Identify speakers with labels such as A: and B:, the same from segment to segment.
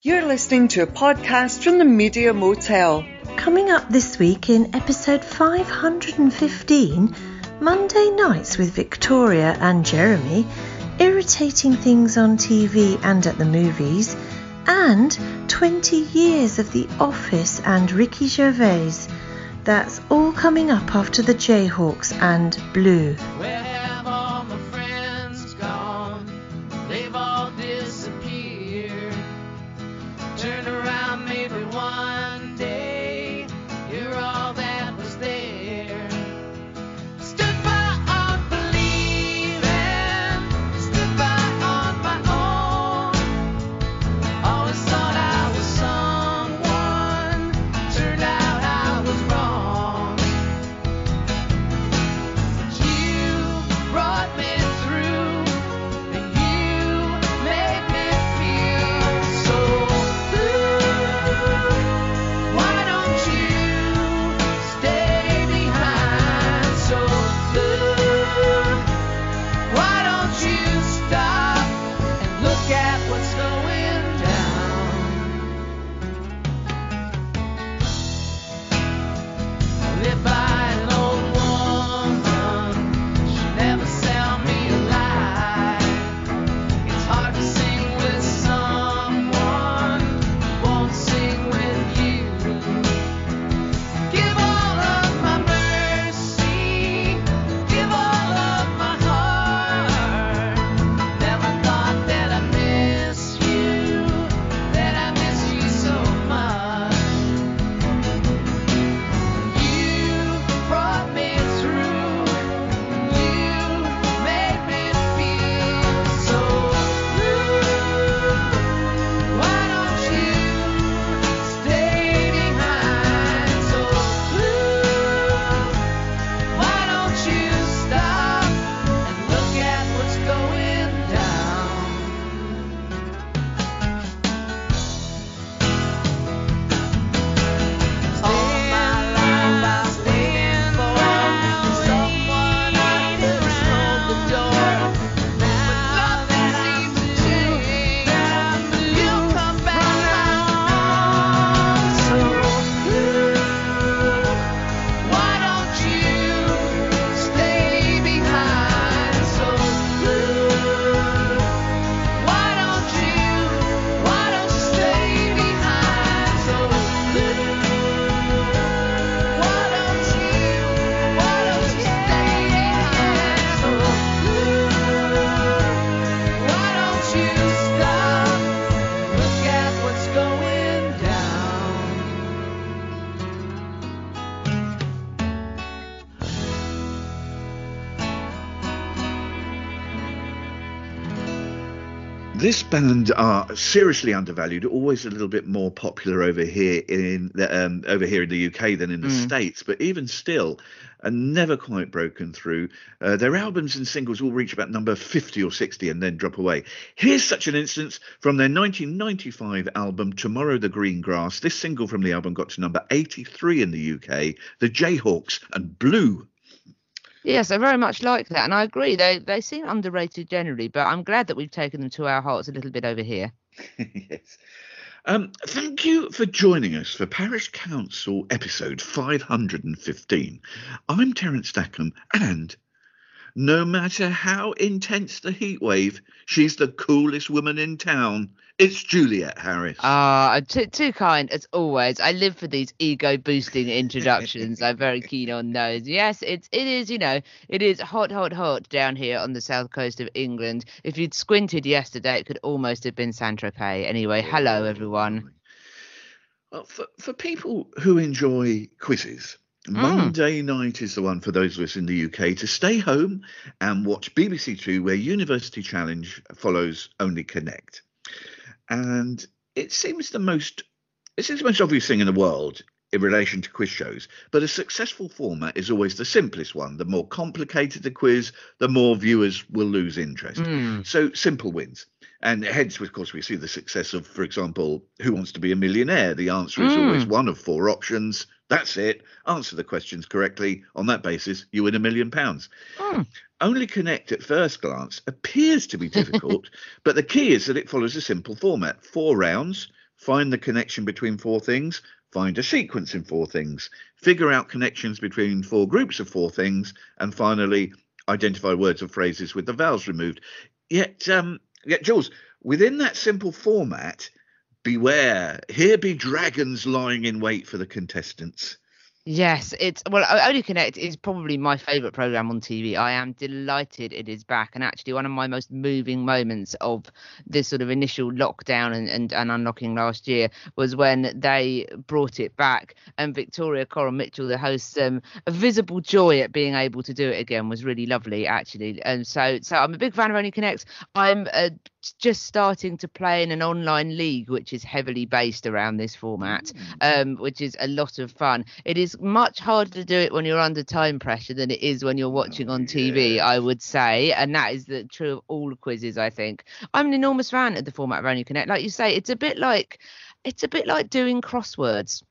A: You're listening to a podcast from the Media Motel.
B: Coming up this week in episode 515 Monday Nights with Victoria and Jeremy, irritating things on TV and at the movies, and 20 years of The Office and Ricky Gervais. That's all coming up after the Jayhawks and Blue.
C: Where
D: This band are seriously undervalued. Always a little bit more popular over here in the, um, over here in the UK than in the states, but even still, are never quite broken through. Uh, their albums and singles all reach about number fifty or sixty and then drop away. Here's such an instance from their 1995 album "Tomorrow the Green Grass." This single from the album got to number 83 in the UK. The Jayhawks and Blue.
E: Yes, I very much like that, and I agree. They they seem underrated generally, but I'm glad that we've taken them to our hearts a little bit over here.
D: yes. Um, thank you for joining us for Parish Counsel episode 515. I'm Terence Stackham, and no matter how intense the heat wave, she's the coolest woman in town. It's Juliet Harris.
E: Ah, too too kind as always. I live for these ego boosting introductions. I'm very keen on those. Yes, it's it is you know it is hot hot hot down here on the south coast of England. If you'd squinted yesterday, it could almost have been Saint Tropez. Anyway, hello everyone.
D: Well, for, for people who enjoy quizzes, Mm. Monday night is the one for those of us in the UK to stay home and watch BBC Two, where University Challenge follows Only Connect. And it seems the most it seems the most obvious thing in the world in relation to quiz shows, but a successful format is always the simplest one. The more complicated the quiz, the more viewers will lose interest. Mm. So simple wins. And hence, of course, we see the success of, for example, Who Wants to Be a Millionaire? The answer is always mm. one of four options. That's it. Answer the questions correctly. On that basis, you win a million pounds. Only Connect at first glance appears to be difficult, but the key is that it follows a simple format four rounds, find the connection between four things, find a sequence in four things, figure out connections between four groups of four things, and finally identify words or phrases with the vowels removed. Yet, um, yet, Jules, within that simple format, beware, here be dragons lying in wait for the contestants.
E: Yes, it's well, Only Connect is probably my favourite program on TV. I am delighted it is back, and actually one of my most moving moments of this sort of initial lockdown and, and, and unlocking last year was when they brought it back, and Victoria Coren Mitchell, the host, um, a visible joy at being able to do it again was really lovely, actually. And so, so I'm a big fan of Only Connect. I'm uh, just starting to play in an online league which is heavily based around this format um, which is a lot of fun. It is much harder to do it when you're under time pressure than it is when you're watching on tv i would say and that is the true of all quizzes i think. I'm an enormous fan of the format of only connect. Like you say it's a bit like it's a bit like doing crosswords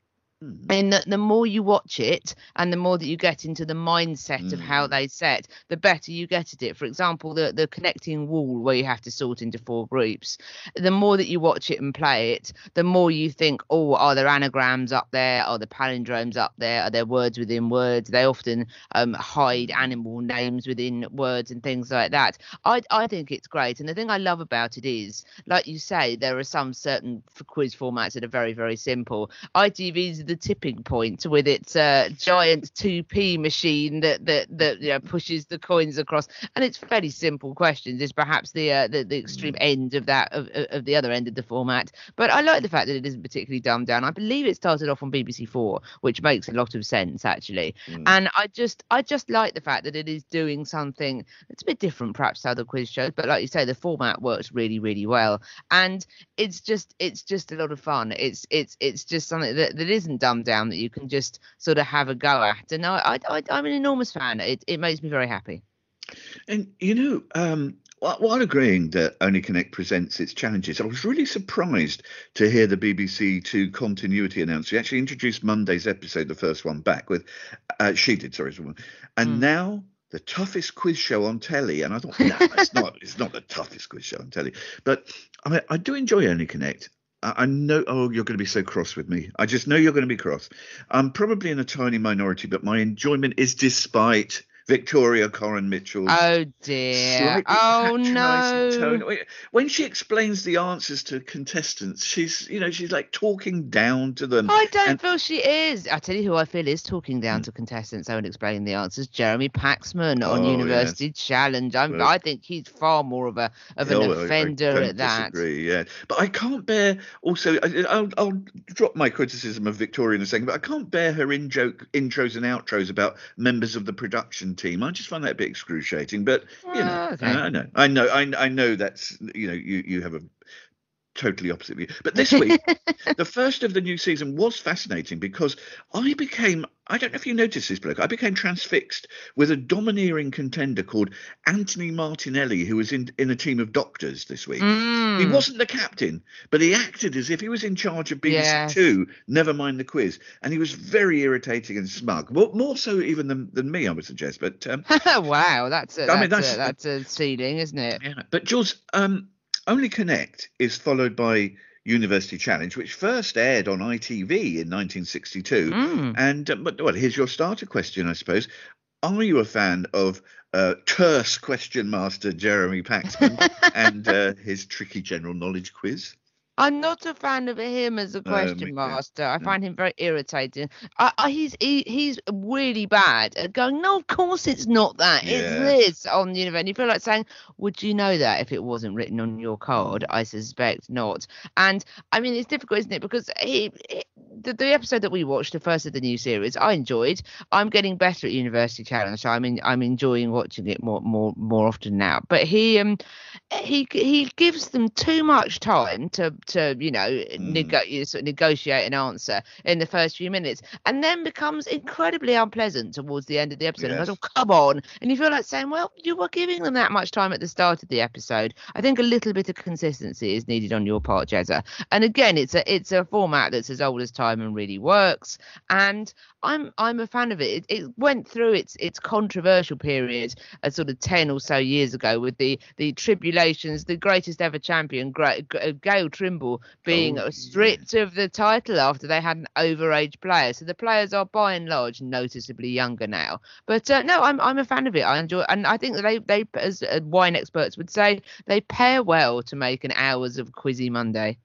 D: Hmm.
E: and the, the more you watch it and the more that you get into the mindset of how
D: Mm.
E: they set the better you get at it. For example the the connecting wall where you have to sort into four groups. The more that you watch it and play it the more you think oh are there anagrams up there? Are there palindromes up there? Are there words within words? They often um, hide animal names within words and things like that. I, I think it's great. And the thing i love about it is like you say there are some certain quiz formats that are very very simple. ITV's the tipping point with its uh, giant 2p machine that that that you know, pushes the coins across, and it's fairly simple questions. It's perhaps the uh, the, the extreme end of that of, of the other end of the format. But I like the fact that it isn't particularly dumbed down. I believe it started off on BBC Four, which makes a lot of sense actually.
D: Mm.
E: And I just I just like the fact that it is doing something that's a bit different perhaps to other quiz shows. But like you say, the format works really really well, and it's just it's just a lot of fun. It's it's it's just something that, that isn't dumbed down that you can just sort of have a go at. And I, I, I I'm an enormous fan. It it makes me very happy.
D: And you know, um, while, agreeing that Only Connect presents its challenges, I was really surprised to hear the BBC Two continuity announcer She actually introduced Monday's episode, the first one back with, uh, she did, sorry, and
E: Hmm.
D: now the toughest quiz show on telly. And I thought, no, it's not. It's not the toughest quiz show on telly. But I, I do enjoy Only Connect. I know. Oh, you're going to be so cross with me. I just know you're going to be cross. I'm probably in a tiny minority, but my enjoyment is despite Victoria Coren Mitchell.
E: Oh dear. Oh no.
D: tone. When she explains the answers to contestants, she's you know she's like talking down to them.
E: I don't
D: and-
E: feel she is. I tell you who I feel is talking down hmm. to contestants. I won't explain the answers. Jeremy Paxman on
D: Oh,
E: University Challenge. I'm,
D: Well-
E: I think he's far more of a of an
D: Oh,
E: offender
D: don't
E: at that.
D: Disagree, yeah, but I can't bear. Also, I, I'll, I'll drop my criticism of Victoria in a second, but I can't bear her in joke intros and outros about members of the production team. I just find that a bit excruciating. But you know,
E: Ah.
D: I know, I know, I, I know that's you know you you have a totally opposite view. But this week, the first of the new season was fascinating because I became. I don't know if you noticed this, bloke. I became transfixed with a domineering contender called Anthony Martinelli, who was in in a team of doctors this week. He
E: Mm.
D: wasn't the captain, but he acted as if he was in charge of BBC
E: Yes.
D: Two. Never mind the quiz, and he was very irritating and smug. More, more so even than, than me, I would suggest. But um,
E: wow, that's a,
D: I
E: that's,
D: mean, that's-
E: a, that's a ceiling, isn't it?
D: yeah. But Jules, um, Only Connect is followed by University Challenge, which first aired on ITV in 1962.
E: Mm.
D: And uh, but well, here's your starter question, I suppose. Are you a fan of uh, terse question master Jeremy Paxman and uh, his tricky general knowledge quiz?
E: I'm not a fan of him as a question master. I find him very irritating. I, I, he's he, he's really bad at going. No, of course it's not that.
D: Yeah.
E: It's this on the event. You feel like saying, "Would you know that if it wasn't written on your card?" I suspect not. And I mean, it's difficult, isn't it? Because he, he- the, the episode that we watched, the first of the new series, I enjoyed. I'm getting better at University Challenge, so I'm in, I'm enjoying watching it more more more often now. But he um he he gives them too much time to to you know nego- sort of negotiate an answer in the first few minutes, and then becomes incredibly unpleasant towards the end of the episode. And
D: Yes.
E: goes, oh, come on, and you feel like saying, well, you were giving them that much time at the start of the episode. I think a little bit of consistency is needed on your part, Jezza. And again, it's a it's a format that's as old as time. Simon really works, and I'm I'm a fan of it. It, it went through its its controversial period, a sort of ten or so years ago, with the the tribulations, the greatest ever champion, Gra- uh, Gail Trimble, being
D: Oh,
E: uh, stripped of the title after they had an overage player. So the players are by and large noticeably younger now. But uh, no, I'm I'm a fan of it. I enjoy, and I think that they they as uh, wine experts would say they pair well to make an hours of Quizzy Monday.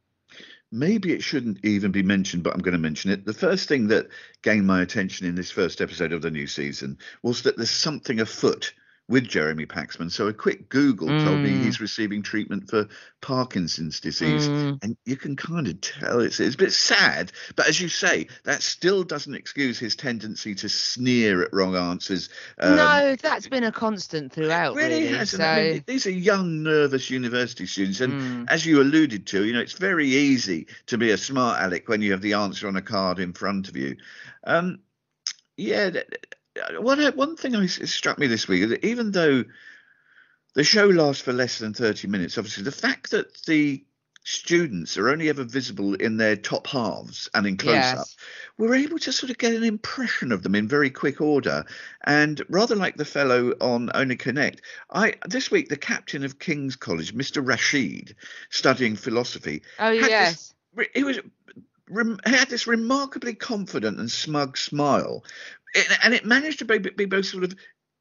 D: Maybe it shouldn't even be mentioned, but I'm going to mention it. The first thing that gained my attention in this first episode of the new season was that there's something afoot with Jeremy Paxman. So a quick Google told me
E: Mm.
D: he's receiving treatment for Parkinson's disease.
E: Mm.
D: And you can kind of tell it's, it's a bit sad, but as you say, that still doesn't excuse his tendency to sneer at wrong answers. Um,
E: no, that's been a constant throughout.
D: really
E: really.
D: hasn't.
E: So,
D: I mean, these are young, nervous university students, and
E: Mm.
D: as you alluded to, you know, it's very easy to be a smart aleck when you have the answer on a card in front of you. Um, yeah, th- one uh, one thing I, struck me this week is that even though the show lasts for less than thirty minutes, obviously the fact that the students are only ever visible in their top halves and in close up
E: yes.
D: we're able to sort of get an impression of them in very quick order. And rather like the fellow on Only Connect, I this week the captain of King's College, Mr. Rashid, studying philosophy,
E: Oh
D: had this-
E: yes.
D: he was rem, had this remarkably confident and smug smile, it, and it managed to be, be both sort of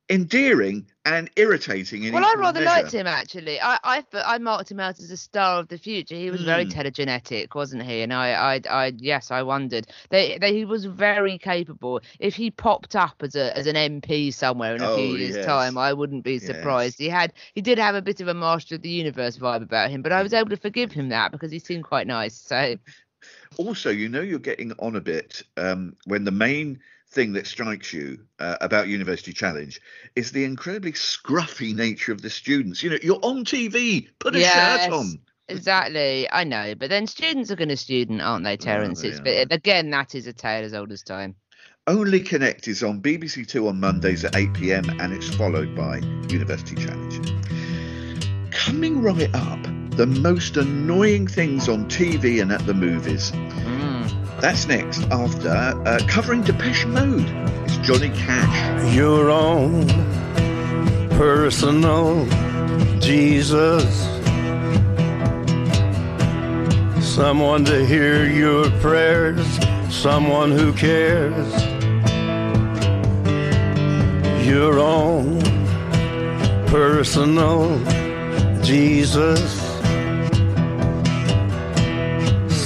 D: endearing and irritating. In
E: Well, I rather
D: measure.
E: liked him actually. I, I I marked him out as a star of the future. He was very
D: Mm.
E: telegenetic, wasn't he? And I, I, I yes, I wondered. They, they, he was very capable. If he popped up as a as an MP somewhere in a few
D: Oh,
E: years'
D: yes.
E: time, I wouldn't be
D: Yes.
E: surprised. He had he did have a bit of a Master of the Universe vibe about him, but I was able to forgive him that because he seemed quite nice. So
D: Also, you know you're getting on a bit um, when the main thing that strikes you uh, about University Challenge is the incredibly scruffy nature of the students. You know, you're on TV, put a
E: Yes.
D: shirt on.
E: exactly, I know. But then students are going to student, aren't they, Terence?
D: they
E: It's,
D: are.
E: but again, that is a tale as old as time.
D: Only Connect is on BBC Two on Mondays at 8 pm and it's followed by University Challenge. Coming right up, the most annoying things on TV and at the movies.
E: Mm.
D: That's next after uh, covering Depeche Mode. It's Johnny Cash.
F: your own personal Jesus. Someone to hear your prayers, someone who cares. Your own personal Jesus.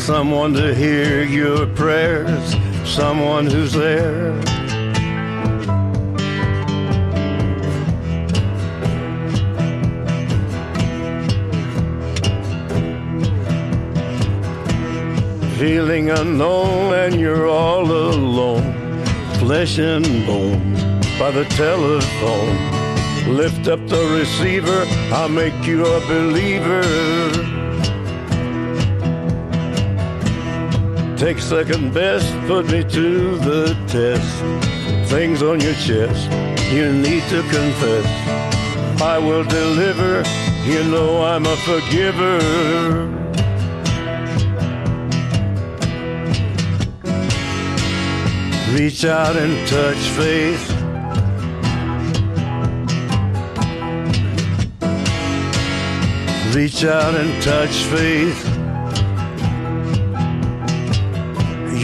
F: Someone to hear your prayers, someone who's there. feeling unknown and you're all alone, flesh and bone by the telephone. Lift up the receiver, I'll make you a believer. Take second best, put me to the test. Things on your chest, you need to confess. I will deliver, you know I'm a forgiver. Reach out and touch faith. Reach out and touch faith.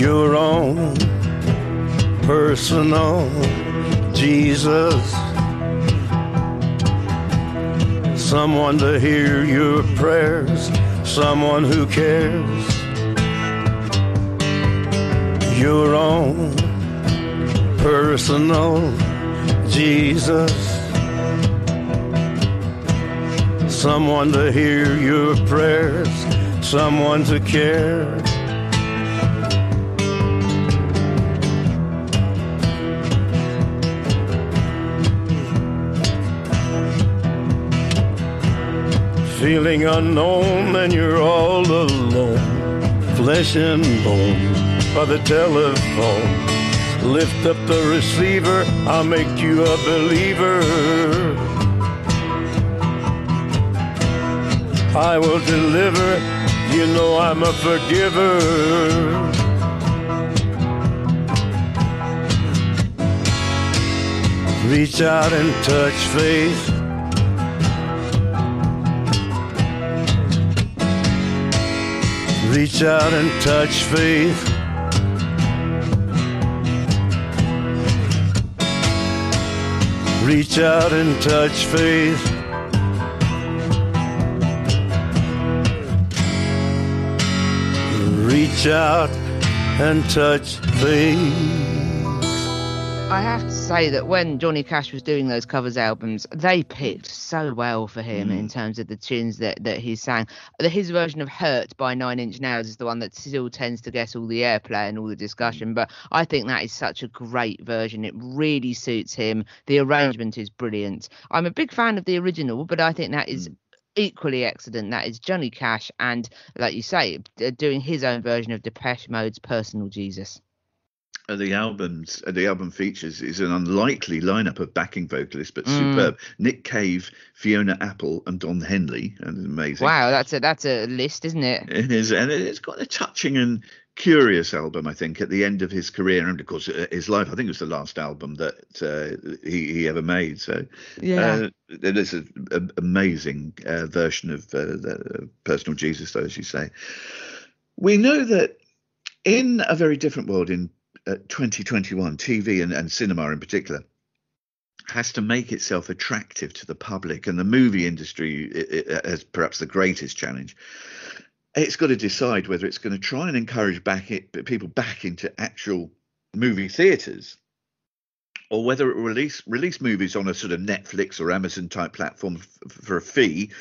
F: Your own personal Jesus. Someone to hear your prayers, someone who cares. Your own personal Jesus. Someone to hear your prayers, someone to care. feeling unknown and you're all alone. Flesh and bone by the telephone. Lift up the receiver, I'll make you a believer. I will deliver, you know I'm a forgiver. Reach out and touch faith Reach out and touch faith. Reach out and touch faith. Reach out and touch faith.
E: I have to say that when Johnny Cash was doing those covers albums, they picked so well for him in mm. terms of the tunes that, that he sang. His version of Hurt by Nine Inch Nails is the one that still tends to get all the airplay and all the discussion, mm. but I think that is such a great version. It really suits him. The arrangement is brilliant. I'm a big fan of the original, but I think that is mm. equally excellent. That is Johnny Cash and, like you say, doing his own version of Depeche Mode's Personal Jesus.
D: Uh, the albums, uh, the album features is an unlikely lineup of backing vocalists, but
E: Mm.
D: superb. Nick Cave, Fiona Apple, and Don Henley, and it's amazing.
E: Wow, that's a that's a list, isn't it?
D: It is, and it's got a touching and curious album, I think, at the end of his career, and of course, uh, his life. I think it was the last album that uh, he, he ever made. So, uh, it is an amazing uh, version of uh, the personal Jesus, though, as you say. We know that in a very different world, in uh, 2021, TV and, and cinema in particular has to make itself attractive to the public, and the movie industry has perhaps the greatest challenge. It's got to decide whether it's going to try and encourage back it, people back into actual movie theaters, or whether it release release movies on a sort of Netflix or Amazon type platform f- for a fee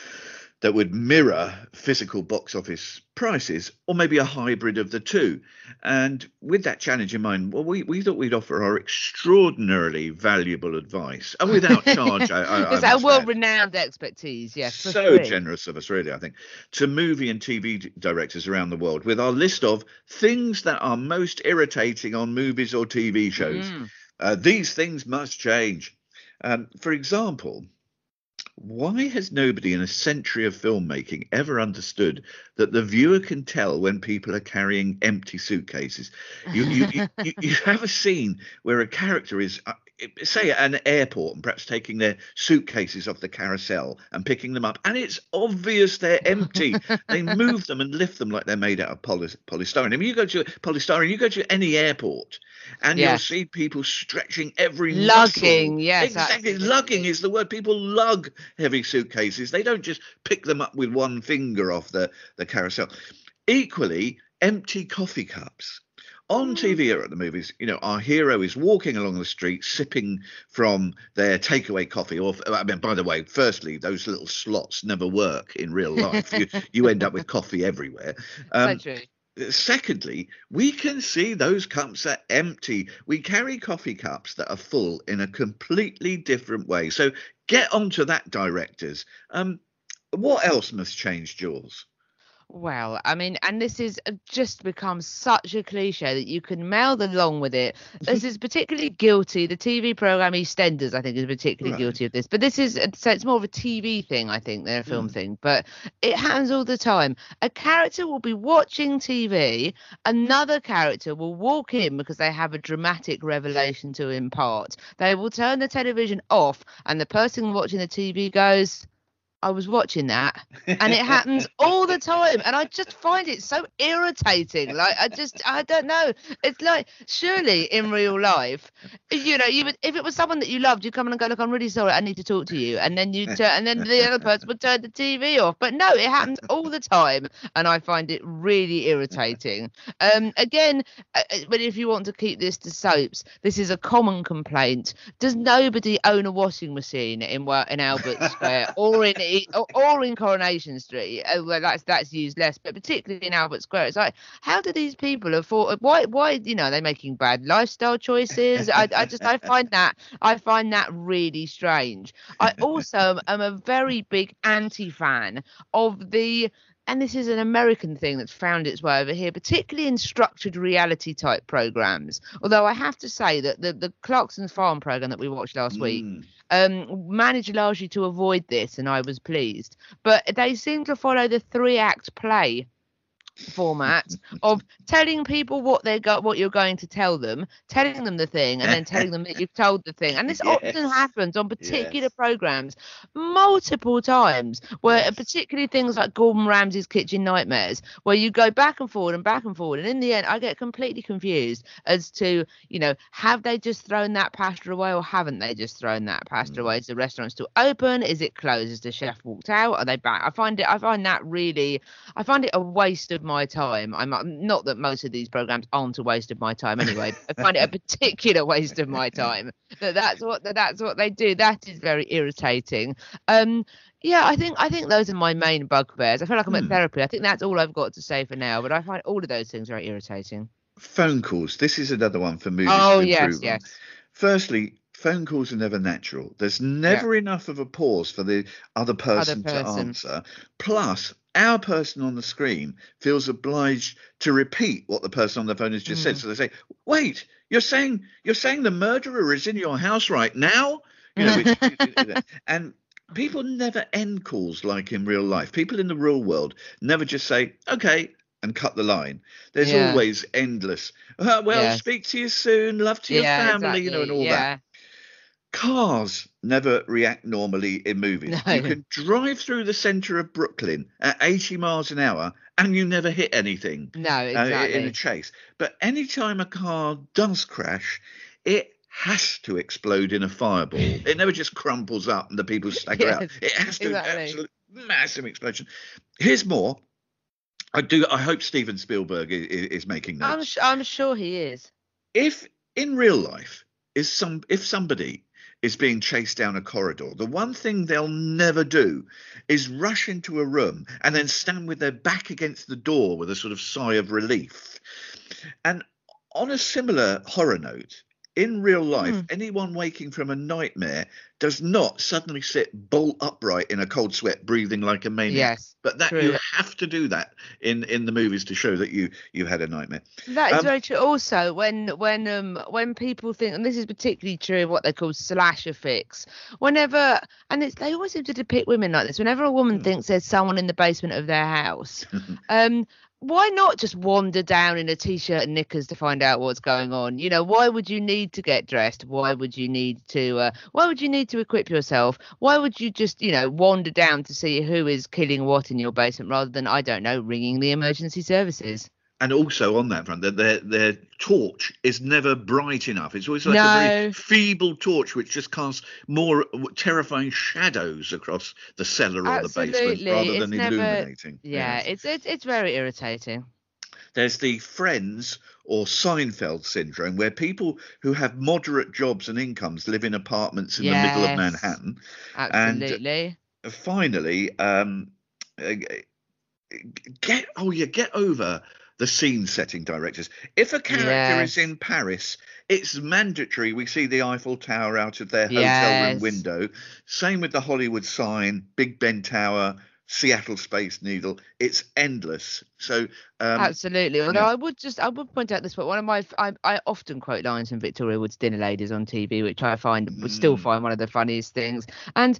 D: that would mirror physical box office prices, or maybe a hybrid of the two. And with that challenge in mind, well, we, we thought we'd offer our extraordinarily valuable advice, and without charge. I, I, I
E: our world-renowned expertise, yes. for
D: so
E: free.
D: generous of us, really, I think, to movie and TV directors around the world with our list of things that are most irritating on movies or TV shows.
E: Mm.
D: Uh, these things must change. Um, for example, why has nobody in a century of filmmaking ever understood that the viewer can tell when people are carrying empty suitcases? You, you, you, you, have a scene where a character is, uh, say, at an airport and perhaps taking their suitcases off the carousel and picking them up, and it's obvious they're empty. they move them and lift them like they're made out of poly- polystyrene. I mean, you go to polystyrene, you go to any airport, and
E: Yeah.
D: you'll see people stretching every muscle.
E: Lugging, yes,
D: exactly.
E: absolutely.
D: Lugging is the word. People lug heavy suitcases. They don't just pick them up with one finger off the the carousel. Equally, empty coffee cups. On TV or at the movies, you know, our hero is walking along the street, sipping from their takeaway coffee. Or, I mean, by the way, firstly, those little slots never work in real life. you, you end up with coffee everywhere. Um,
E: so true.
D: Secondly, we can see those cups are empty. We carry coffee cups that are full in a completely different way. So get onto that, directors. Um, what else must change, Jules?
E: Well, I mean, and this is uh, just become such a cliche that you can meld along with it. This is particularly guilty. The TV program EastEnders, I think, is particularly
D: Right.
E: guilty of this. But this is uh, so it's more of a TV thing, I think, than a film thing. But it happens all the time. A character will be watching TV, another character will walk in because they have a dramatic revelation to impart. They will turn the television off, and the person watching the TV goes. I was watching that, and it happens all the time, and I just find it so irritating. Like I just, I don't know. It's like surely in real life, you know, you would if it was someone that you loved, you'd come in and go, look, I'm really sorry, I need to talk to you, and then you turn, and then the other person would turn the TV off. But no, it happens all the time, and I find it really irritating. Um, again, uh, uh, but if you want to keep this to soaps, this is a common complaint. Does nobody own a washing machine in in Albert Square or in E- or, in Coronation Street? Uh, well, that's that's used less, but particularly in Albert Square, it's like, how do these people afford? Why why you know they're they making bad lifestyle choices? I, I just I find that I find that really strange. I also am a very big anti-fan of the and this is an American thing that's found its way over here, particularly in structured reality type programs. Although I have to say that the, the Clarkson's Farm program that we watched last week
D: Mm.
E: Um, managed largely to avoid this, and I was pleased. But they seem to follow the three act play format of telling people what they got what you're going to tell them telling them the thing and then telling them that you've told the thing. And this often happens on particular
D: Yes.
E: programs multiple times where particularly things like gordon ramsay's kitchen nightmares where you go back and forward and back and forward and in the end i get completely confused as to you know have they just thrown that pasta away or haven't they just thrown that pasta mm. away? Is the restaurant still open? Is it closed? Has the chef walked out? Are they back? I find it i find that really I find it a waste of my time. I'm not that most of these programs aren't a waste of my time anyway. I find it a particular waste of my time. That that's what that that's what they do. That is very irritating. Um, yeah, I think I think those are my main bugbears. I feel like I'm at
D: Hmm.
E: therapy. I think that's all I've got to say for now. But I find all of those things very irritating.
D: Phone calls. This is another one for movies.
E: Oh
D: to
E: yes, yes.
D: Firstly, phone calls are never natural. There's never enough of a pause for the other person, to
E: person.
D: answer. Plus, our person on the screen feels obliged to repeat what the person on the phone has just said.
E: Mm.
D: So they say, "Wait, you're saying you're saying the murderer is in your house right now?" You know, which, and people never end calls like in real life. People in the real world never just say, "Okay." And cut the line. There's
E: Yeah.
D: always endless. "Uh, well,
E: Yes.
D: speak to you soon. Love to your
E: yeah,
D: family, you know, and
E: exactly,
D: all that
E: yeah.
D: Cars never react normally in movies.
E: No.
D: You can drive through the centre of Brooklyn at 80 miles an hour and you never hit anything
E: No,
D: uh,
E: exactly.
D: in a chase. But anytime a car does crash, it has to explode in a fireball. it never just crumples up and the people stagger out. It has to
E: exactly.
D: absolute massive explosion. Here's more. I do. I hope Steven Spielberg is, is making notes
E: I'm, su- I'm sure he is.
D: if in real life is some if somebody is being chased down a corridor. The one thing they'll never do is rush into a room and then stand with their back against the door with a sort of sigh of relief. And on a similar horror note in real life
E: Hmm.
D: anyone waking from a nightmare does not suddenly sit bolt upright in a cold sweat breathing like a maniac
E: Yes.
D: but that you have to do that in in the movies to show that you you had a nightmare
E: That is
D: Um,
E: very true. Also, when when um when people think, and this is particularly true of what they call slasher flicks, whenever and it's they always seem to depict women like this. Whenever a woman
D: Hmm.
E: thinks there's someone in the basement of their house, um, why not just wander down in a t-shirt and knickers to find out what's going on? You know, why would you need to get dressed? Why would you need to? Uh, why would you need to equip yourself? Why would you just you know wander down to see who is killing what in your basement rather than I don't know ringing the emergency services?
D: And also on that front, that their their torch is never bright enough. It's always like a very feeble torch, which just casts more terrifying shadows across the cellar or the basement rather
E: it's
D: than
E: never-
D: illuminating.
E: Yeah,
D: Yes.
E: it's it's it's very irritating.
D: There's the Friends or Seinfeld syndrome, where people who have moderate jobs and incomes live in apartments in the middle of Manhattan.
E: Absolutely.
D: And finally, um, uh, get oh yeah, get over the scene setting directors. If a character is in Paris, it's mandatory we see the Eiffel Tower out of their hotel room window. Same with the Hollywood sign, Big Ben Tower, Seattle Space Needle. It's endless. So um,
E: Absolutely. Although
D: yeah.
E: I would just I would point out this, but one of my I often quote lines from Victoria Wood's Dinner Ladies on TV, which I find would still
D: Mm.
E: find one of the funniest things. And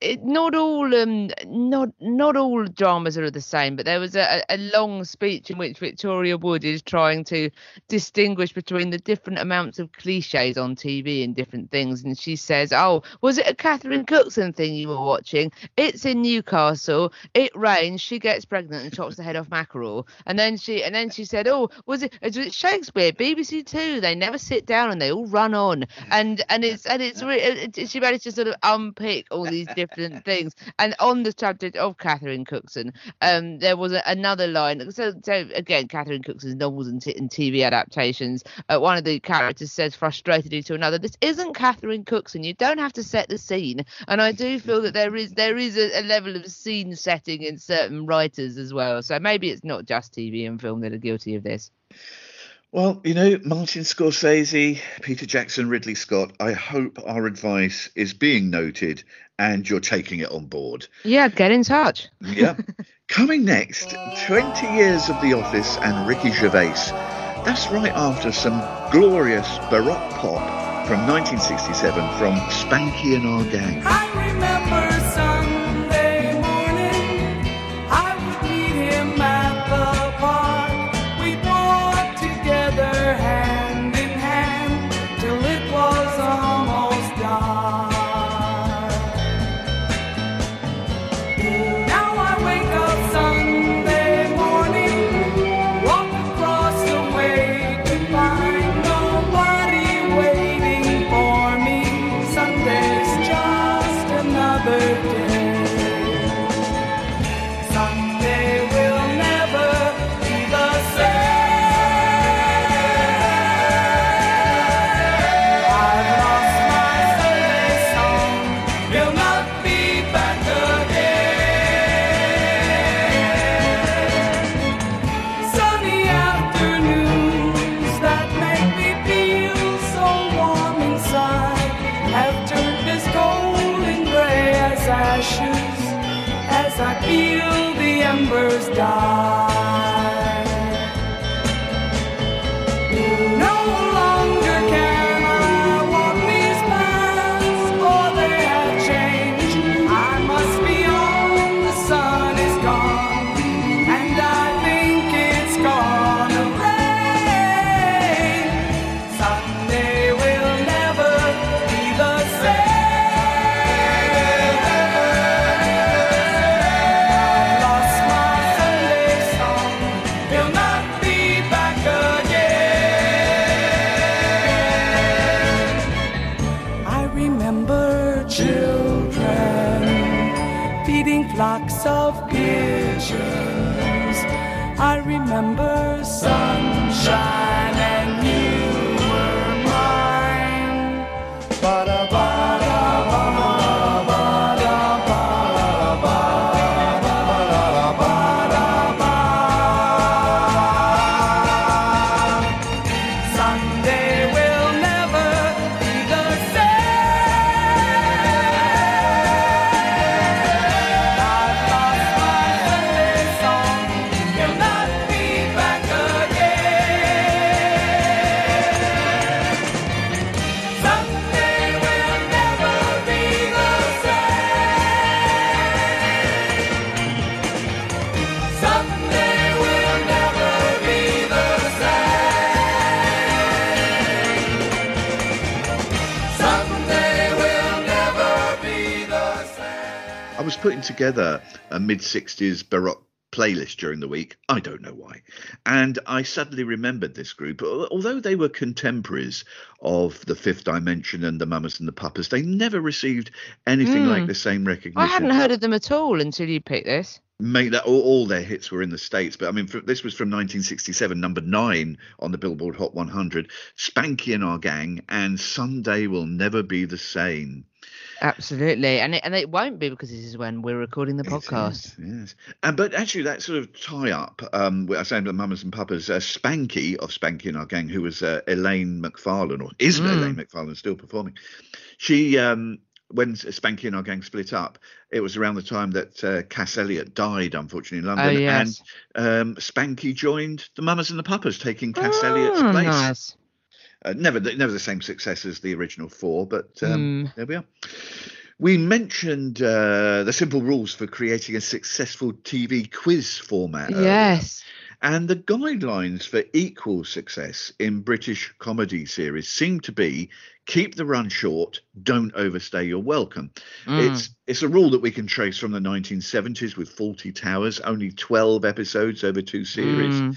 E: it, not all um not not all dramas are the same, but there was a, a long speech in which Victoria Wood is trying to distinguish between the different amounts of cliches on TV and different things. And she says, "Oh, was it a Catherine Cookson thing you were watching? It's in Newcastle. It rains. She gets pregnant and chops the head off mackerel. And then she and then she said, "Oh, was it? Was it Shakespeare? BBC Two? They never sit down and they all run on. And and it's and it's re- she managed to sort of unpick all these different things. And on the subject of Catherine Cookson, um, there was a, another line. So so again, Catherine Cookson's novels and, t- and TV adaptations. Uh, one of the characters says frustratedly to another, "This isn't Catherine Cookson. You don't have to set the scene." And I do feel that there is there is a, a level of scene setting in certain writers as well. So maybe it's not just TV and film that are guilty of this.
D: Well, you know, Martin Scorsese, Peter Jackson, Ridley Scott, I hope our advice is being noted and you're taking it on board.
E: Yeah, get in touch.
D: Yeah. Coming next, 20 years of The Office and Ricky Gervais. That's right after some glorious Baroque pop from 1967 from Spanky and Our Gang. Putting together a mid 60s Baroque playlist during the week. I don't know why. And I suddenly remembered this group. Although they were contemporaries of the Fifth Dimension and the Mamas and the Papas, they never received anything like the same recognition.
E: Hmm. I hadn't heard of them at all until you picked this.
D: Mate, that all, all their hits were in the states, but I mean, fr this was from 1967, number nine on the Billboard Hot 100. Spanky and our gang, and Sunday will never be the same.
E: Absolutely, and it, and it won't be because this is when we're recording the podcast.
D: yes. And but actually, that sort of tie up, um, I say the Mamas and Papas, uh, Spanky of Spanky and our gang, who was uh, Elaine McFarlane, or is
E: Mm.
D: Elaine McFarlane still performing? She, um, when Spanky and our gang split up, it was around the time that uh, Cass Elliot died, unfortunately, in London,
E: Oh yes,
D: and um, Spanky joined the Mamas and the Papas, taking Cass Elliot's
E: Oh,
D: place.
E: nice.
D: Uh, never, the- never the same success as the original four, but um,
E: Mm.
D: there we are. We mentioned uh, the simple rules for creating a successful TV quiz format. earlier,
E: Yes.
D: and the guidelines for equal success in British comedy series seem to be keep the run short, don't overstay your welcome.
E: Mm.
D: It's it's a rule that we can trace from the 1970s with Fawlty Towers, only 12 episodes over two series.
E: Mm.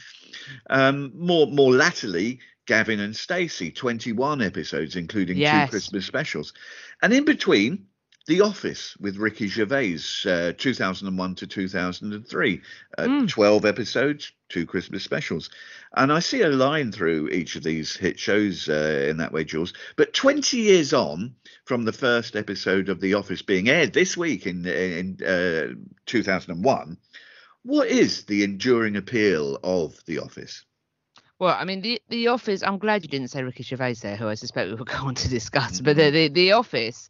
D: Um, more more latterly, Gavin and Stacey, 21 episodes, including
E: Yes.
D: two Christmas specials. And in between, The Office with Ricky Gervais, uh, 2001 to 2003, uh,
E: Mm.
D: 12 episodes, two Christmas specials. And I see a line through each of these hit shows uh, in that way, Jules. But 20 years on from the first episode of The Office being aired this week in, in uh, 2001, what is the enduring appeal of The Office?
E: Well, I mean, the the Office. I'm glad you didn't say Ricky Gervais there, who I suspect we will go on to discuss.
D: Mm-hmm.
E: But the, the the Office,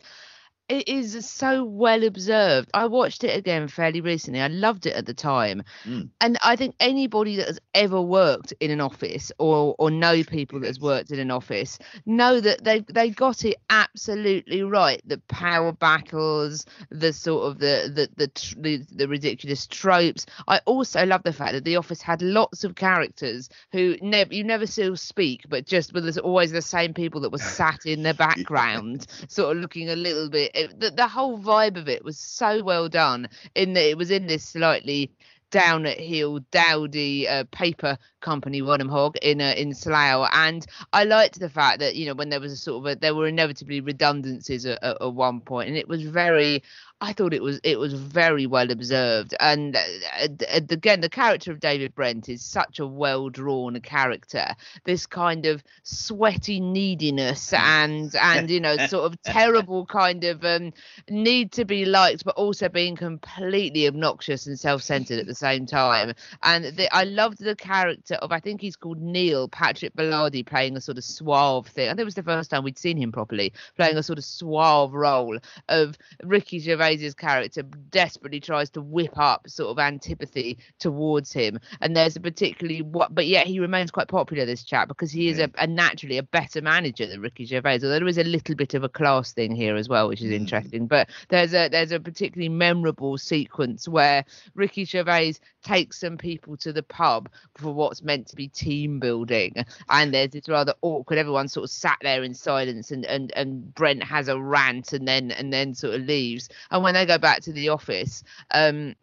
E: it is so well observed. I watched it again fairly recently. I loved it at the time,
D: Mm.
E: and I think anybody that has ever worked in an office or or know people that has worked in an office know that they they got it absolutely right. The power battles, the sort of the the the the, the ridiculous tropes. I also love the fact that the office had lots of characters who never you never see speak, but just but there's always the same people that were sat in the background, sort of looking a little bit. It, the, the whole vibe of it was so well done in that it was in this slightly down at heel dowdy uh, paper company Wernham Hogg in uh, in Slough. And I liked the fact that you know when there was a sort of a, there were inevitably redundancies at, at, at one point and it was very I thought it was it was very well observed. And uh, uh, again the character of David Brent is such a well drawn character. This kind of sweaty neediness and and you know sort of terrible kind of um need to be liked but also being completely obnoxious and self-centered at the same time. And the, I loved the character of I think he's called Neil Patrick Baladi playing a sort of suave thing. I think it was the first time we'd seen him properly playing a sort of suave role of Ricky Gervais Gervais's character desperately tries to whip up sort of antipathy towards him, and there's a particularly what, but yet he remains quite popular. This chap because he is
D: Yeah.
E: a, a naturally a better manager than Ricky Gervais. Although there is a little bit of a class thing here as well, which is
D: Mm.
E: interesting. But there's a there's a particularly memorable sequence where Ricky Gervais takes some people to the pub for what's meant to be team building, and there's this rather awkward. Everyone sort of sat there in silence, and and and Brent has a rant, and then and then sort of leaves. And when they go back to the office, um,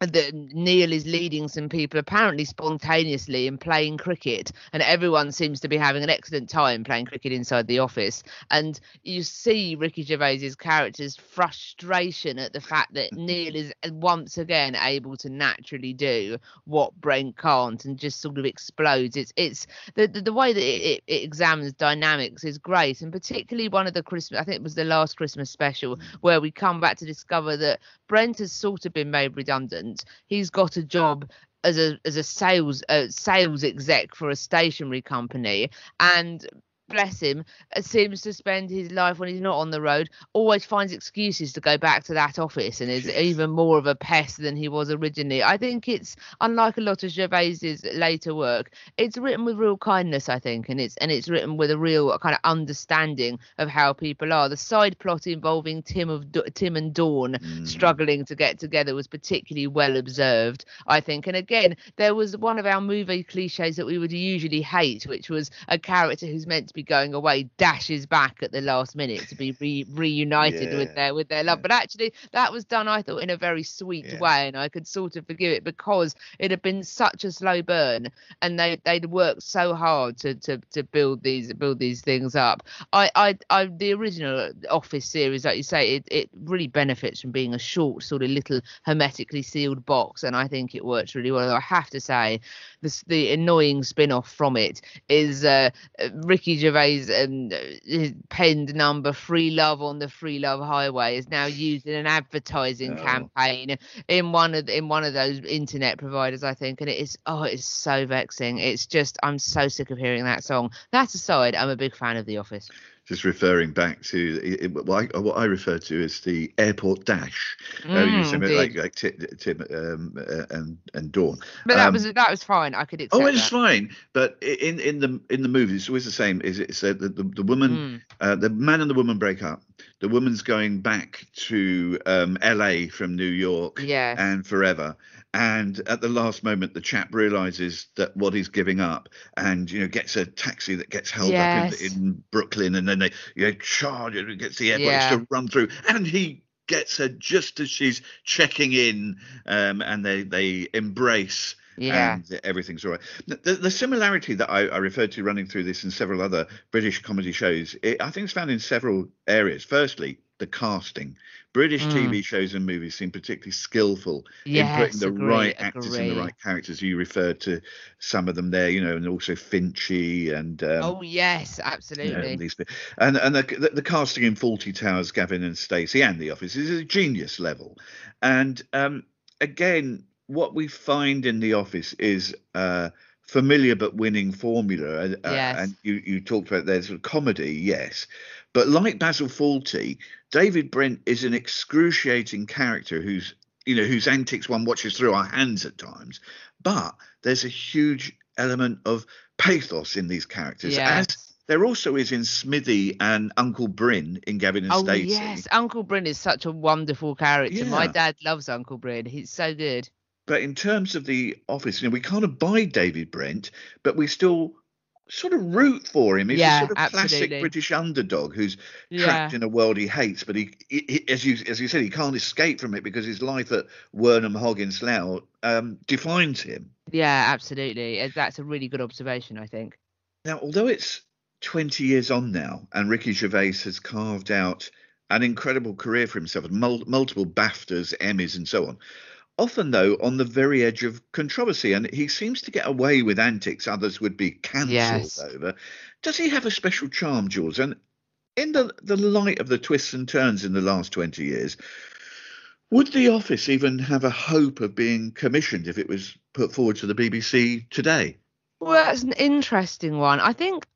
E: that Neil is leading some people apparently spontaneously in playing cricket, and everyone seems to be having an excellent time playing cricket inside the office. And you see Ricky Gervais's character's frustration at the fact that Neil is once again able to naturally do what Brent can't, and just sort of explodes. It's it's the the, the way that it, it, it examines dynamics is great, and particularly one of the Christmas. I think it was the last Christmas special mm. where we come back to discover that Brent has sort of been made redundant. He's got a job as a as a sales uh, sales exec for a stationery company, and bless him, uh, seems to spend his life when he's not on the road, always finds excuses to go back to that office and is even more of a pest than he was originally. I think it's unlike a lot of Gervais's later work, it's written with real kindness, I think, and it's and it's written with a real kind of understanding of how people are. The side plot involving Tim of Tim and Dawn
D: Mm.
E: struggling to get together was particularly well observed, I think. And again, there was one of our movie cliches that we would usually hate, which was a character who's meant to be going away dashes back at the last minute to be re- reunited with their with their love.
D: Yeah.
E: But actually, that was done, I thought, in a very sweet
D: Yeah.
E: way, and I could sort of forgive it because it had been such a slow burn, and they they'd worked so hard to to to build these build these things up. I I, I the original Office series, like you say, it it really benefits from being a short, sort of little hermetically sealed box, and I think it works really well. I have to say, this the annoying spin-off from it is uh, uh, Ricky Gervais and uh, his penned number "Free Love on the Free Love Freeway" is now used in an advertising
D: Oh.
E: campaign in one of in one of those internet providers, I think, and it is oh, it's so vexing. It's just I'm so sick of hearing that song. That aside, I'm a big fan of The Office.
D: Just referring back to it- it- what I, what I refer to as the airport dash. You
E: Mm,
D: like, like Tim, Tim um, uh, and and Dawn.
E: But that
D: Um,
E: was that was fine. I could accept
D: Oh, it's fine. But in in the in the movie, it's always the same. Is it's uh, the, the the woman,
E: Mm.
D: uh, the man and the woman break up. The woman's going back to um, L.A. from New York
E: Yes.
D: and forever. And at the last moment, the chap realizes that what he's giving up, and you know, gets a taxi that gets held
E: Yes.
D: up in, in Brooklyn, and then they you know, charge it, gets the airport
E: Yeah.
D: to run through, and he gets her just as she's checking in, um, and they they embrace
E: Yeah.
D: and everything's all right. The, the similarity that I, I referred to running through this and several other British comedy shows, it, I think it's found in several areas. Firstly, the casting. British
E: Mm.
D: TV shows and movies seem particularly skillful in putting the
E: agree,
D: right actors and the right characters. You referred to some of them there, you know, and also Finchy and um,
E: oh yes,
D: you know,
E: absolutely.
D: these, and and the, the, the casting in Fawlty Towers, Gavin and Stacey, and The Office is a genius level. And um, again, what we find in The Office is uh, familiar but winning formula. Uh,
E: Yes.
D: And you you talked about there's sort of comedy, yes, but like Basil Fawlty, David Brent is an excruciating character who's you know whose antics one watches through our hands at times. But there's a huge element of pathos in these characters, as there also is in Smithy and Uncle Bryn in Gavin and
E: Oh
D: Stacey.
E: yes, Uncle Bryn is such a wonderful character. My dad loves Uncle Bryn. He's so good.
D: But in terms of the office, you know, we can't abide David Brent, but we still sort of root for him. He's
E: Yeah,
D: a sort of classic. British underdog who's
E: Yeah.
D: trapped in a world he hates, but he, he, he- as you as you said, he can't escape from it because his life at Wernham Hogg in Slough um, defines him.
E: Yeah, absolutely. Uh, That's a really good observation, I think.
D: Now, although it's 20 years on now, and Ricky Gervais has carved out an incredible career for himself, mul- multiple BAFTAs, Emmys, and so on. Often, though, on the very edge of controversy, and he seems to get away with antics others would be cancelled
E: Yes.
D: over. Does he have a special charm, Jules? And in the, the light of the twists and turns in the last 20 years, would The Office even have a hope of being commissioned if it was put forward to the BBC today?
E: Well, that's an interesting one. I think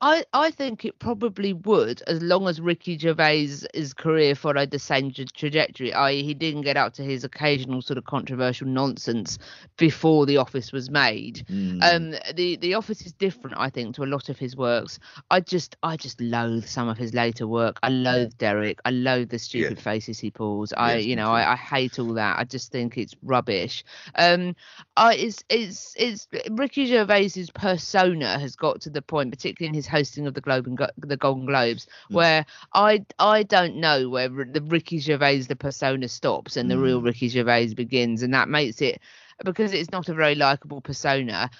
E: I, I think it probably would, as long as Ricky Gervais' career followed the same trajectory, i.e., he didn't get up to his occasional sort of controversial nonsense before The Office was made.
D: Mm.
E: Um, the The Office is different, I think, to a lot of his works. I just I just loathe some of his later work. I loathe Derek. I loathe the stupid
D: Yes.
E: faces he pulls. I
D: Yes,
E: you know. I, I hate all that. I just think it's rubbish. Um, I it's it's it's Ricky Gervais's persona has got to the point, particularly in his hosting of the Globe and Go- the Golden Globes,
D: Mm.
E: where I I don't know where the Ricky Gervais the persona stops and the real
D: Mm.
E: Ricky Gervais begins, and that makes it because it's not a very likable persona.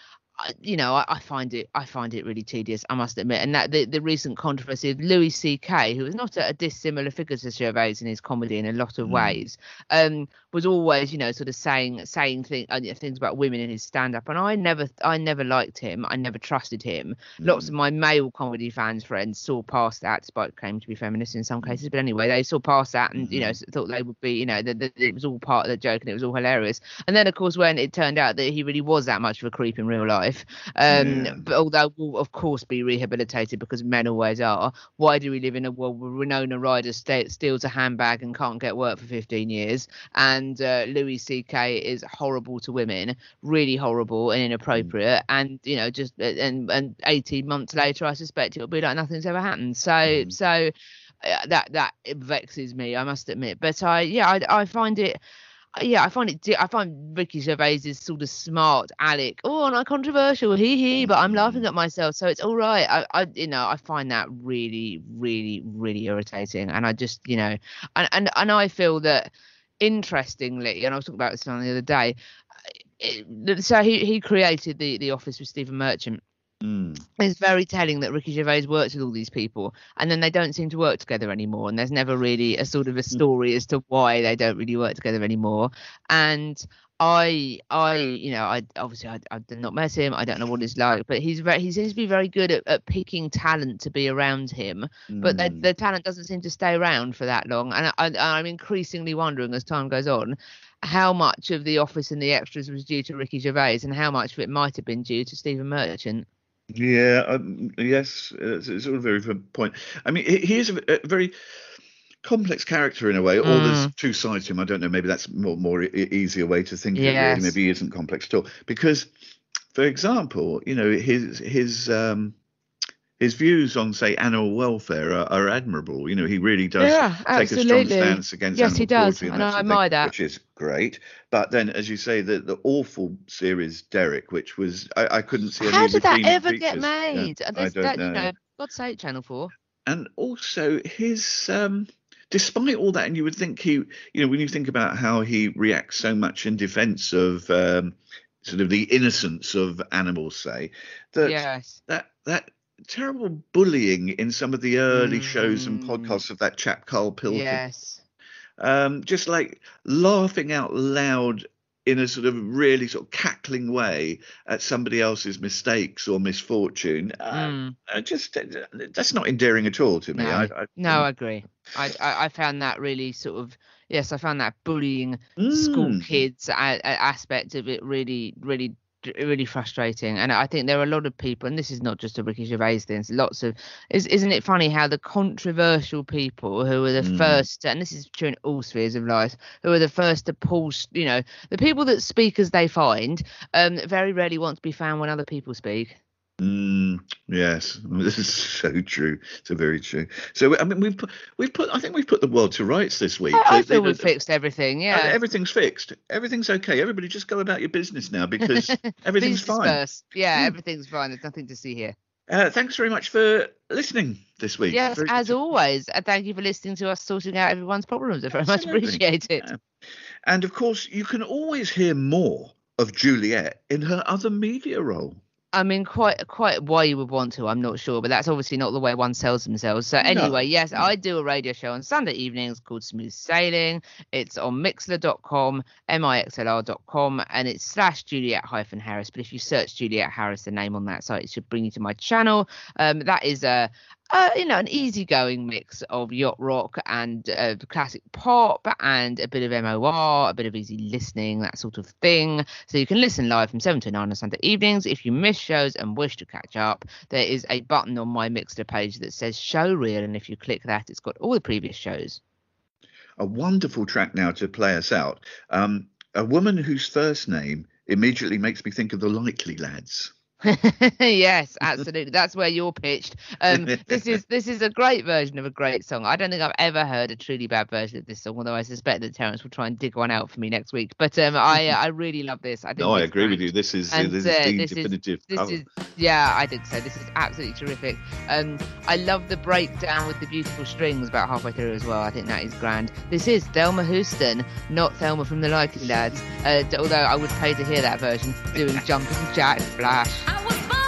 E: You know, I, I find it I find it really tedious. I must admit, and that the, the recent controversy of Louis C.K., who is not a, a dissimilar figure to Gervais in his comedy in a lot of
D: Mm.
E: ways, um, was always you know sort of saying saying thing, uh, things about women in his stand up, and I never I never liked him. I never trusted him. Lots
D: Mm.
E: of my male comedy fans friends saw past that, despite claiming to be feminist in
D: Mm.
E: some cases. But anyway, they saw past that, and you know
D: Mhm.
E: thought they would be you know that it was all part of the joke and it was all hilarious. And then of course when it turned out that he really was that much of a creep in real life, um,
D: Yeah.
E: but although will of course be rehabilitated because men always are. Why do we live in a world where Winona Ryder sta- steals a handbag and can't get work for 15 years, and uh, Louis C.K. is horrible to women, really horrible and inappropriate, and you know just and and 18 months later, I suspect it'll be like nothing's ever happened. So
D: Mhm.
E: so. Uh, that that vexes me, I must admit. But I, yeah, I, I find it, Uh, yeah, I find it. I find Ricky Gervais is sort of smart, Alec. Oh, not controversial, hee hee. But I'm laughing at myself, so it's all right. I, I, you know, I find that really, really, really irritating, and I just, you know, and and and I feel that, interestingly, and I was talking about this on the other day. Uh, it- so he he created the the office with Stephen Merchant.
D: Mm.
E: It's very telling that Ricky Gervais works with all these people, and then they don't seem to work together anymore. And there's never really a sort of a story as to why they don't really work together anymore. And I, I, you know, I obviously I, I did not met him. I don't know what he's like, but he's very, he seems to be very good at, at picking talent to be around him. But the,
D: Mm.
E: the talent doesn't seem to stay around for that long. And I, I, I'm increasingly wondering as time goes on how much of the office and the extras was due to Ricky Gervais and how much of it might have been due to Stephen Merchant.
D: Yeah, um, yes, it's, it's all a very good point. I mean, he, he is a, a very complex character in a way. Or there's
E: Mm.
D: two sides to him. I don't know. Maybe that's more more e- easier way to think of it. Really. Maybe he isn't complex at all. Because, for example, you know, his his um his views on say animal welfare are, are admirable. You know, he really does
E: Yeah,
D: take a strong
E: absolutely.
D: stance against
E: Yes,
D: animal
E: he does,
D: cruelty
E: and I admire that.
D: which is great. But then, as you say, the the awful series Derek, which was I, I couldn't see any
E: How did that ever get
D: features. Yeah,
E: made?
D: I
E: There's
D: don't
E: that,
D: know.
E: You know, God's sake, Channel Four.
D: and also his um despite all that and you would think he you know when you think about how he reacts so much in defense of um sort of the innocence of animals say that
E: Yes.
D: that that terrible bullying in some of the early shows and
E: Mm.
D: podcasts of that chap Carl Pilkington
E: Yes.
D: um, just like laughing out loud in a sort of really sort of cackling way at somebody else's mistakes or misfortune. Uh,
E: Mm.
D: uh, just uh, that's not endearing at all to me.
E: No.
D: I, I,
E: No, I agree. I, I found that really sort of yes, I found that bullying school
D: Mm.
E: kids a, a aspect of it really really really frustrating and i think there are a lot of people and this is not just a ricky gervais thing it's lots of is, isn't it funny how the controversial people who are the
D: Mm.
E: first and this is true in all spheres of life who are the first to pull you know the people that speak as they find um very rarely want to be found when other people speak
D: Mm, yes, this is so true. So very true. So I mean, we've put, we've put. I think we've put the world to rights this week.
E: I, I feel we've fixed everything
D: uh,
E: yeah
D: everything's fixed. Everything's okay. Everybody just go about your business now because everything's fine.
E: disperse. yeah
D: Mm.
E: everything's fine there's nothing to see here
D: Uh, thanks very much for listening this week.
E: Yes,
D: Very-
E: as always. And thank you for listening to us sorting out everyone's problems. I very much appreciate it.
D: Yeah. And of course, you can always hear more of Juliet in her other media role.
E: I mean, quite quite why you would want to, I'm not sure, but that's obviously not the way one sells themselves. So anyway, yes. I do a radio show on Sunday evenings called Smooth Sailing. It's on mixler.com, mixlr.com, and it's slash Juliet hyphen Harris. But if you search Juliet Harris, the name on that site, it should bring you to my channel. Um, that is a uh, you know, an easygoing mix of yacht rock and uh, classic pop and a bit of MOR, a bit of easy listening, that sort of thing. So you can listen live from 7 to 9 on Sunday evenings. If you miss shows and wish to catch up, there is a button on my Mixlr page that says show reel. And if you click that, it's got all the previous shows.
D: A wonderful track now to play us out. Um, a woman whose first name immediately makes me think of the Likely Lads.
E: yes, absolutely. That's where you're pitched. Um, this is this is a great version of a great song. I don't think I've ever heard a truly bad version of this song, although I suspect that Terence will try and dig one out for me next week. But um, I I really love this. I think
D: No, I agree with you. This is
E: And,
D: this
E: uh,
D: is the
E: this is-
D: definitive
E: This
D: cover.
E: is yeah, I think so. This is absolutely terrific. Um, I love the breakdown with the beautiful strings about halfway through as well. I think that is grand. This is Thelma Houston, not Thelma from the Likely Lads. Uh, although I would pay to hear that version doing Jumping Jack Flash.
G: I was born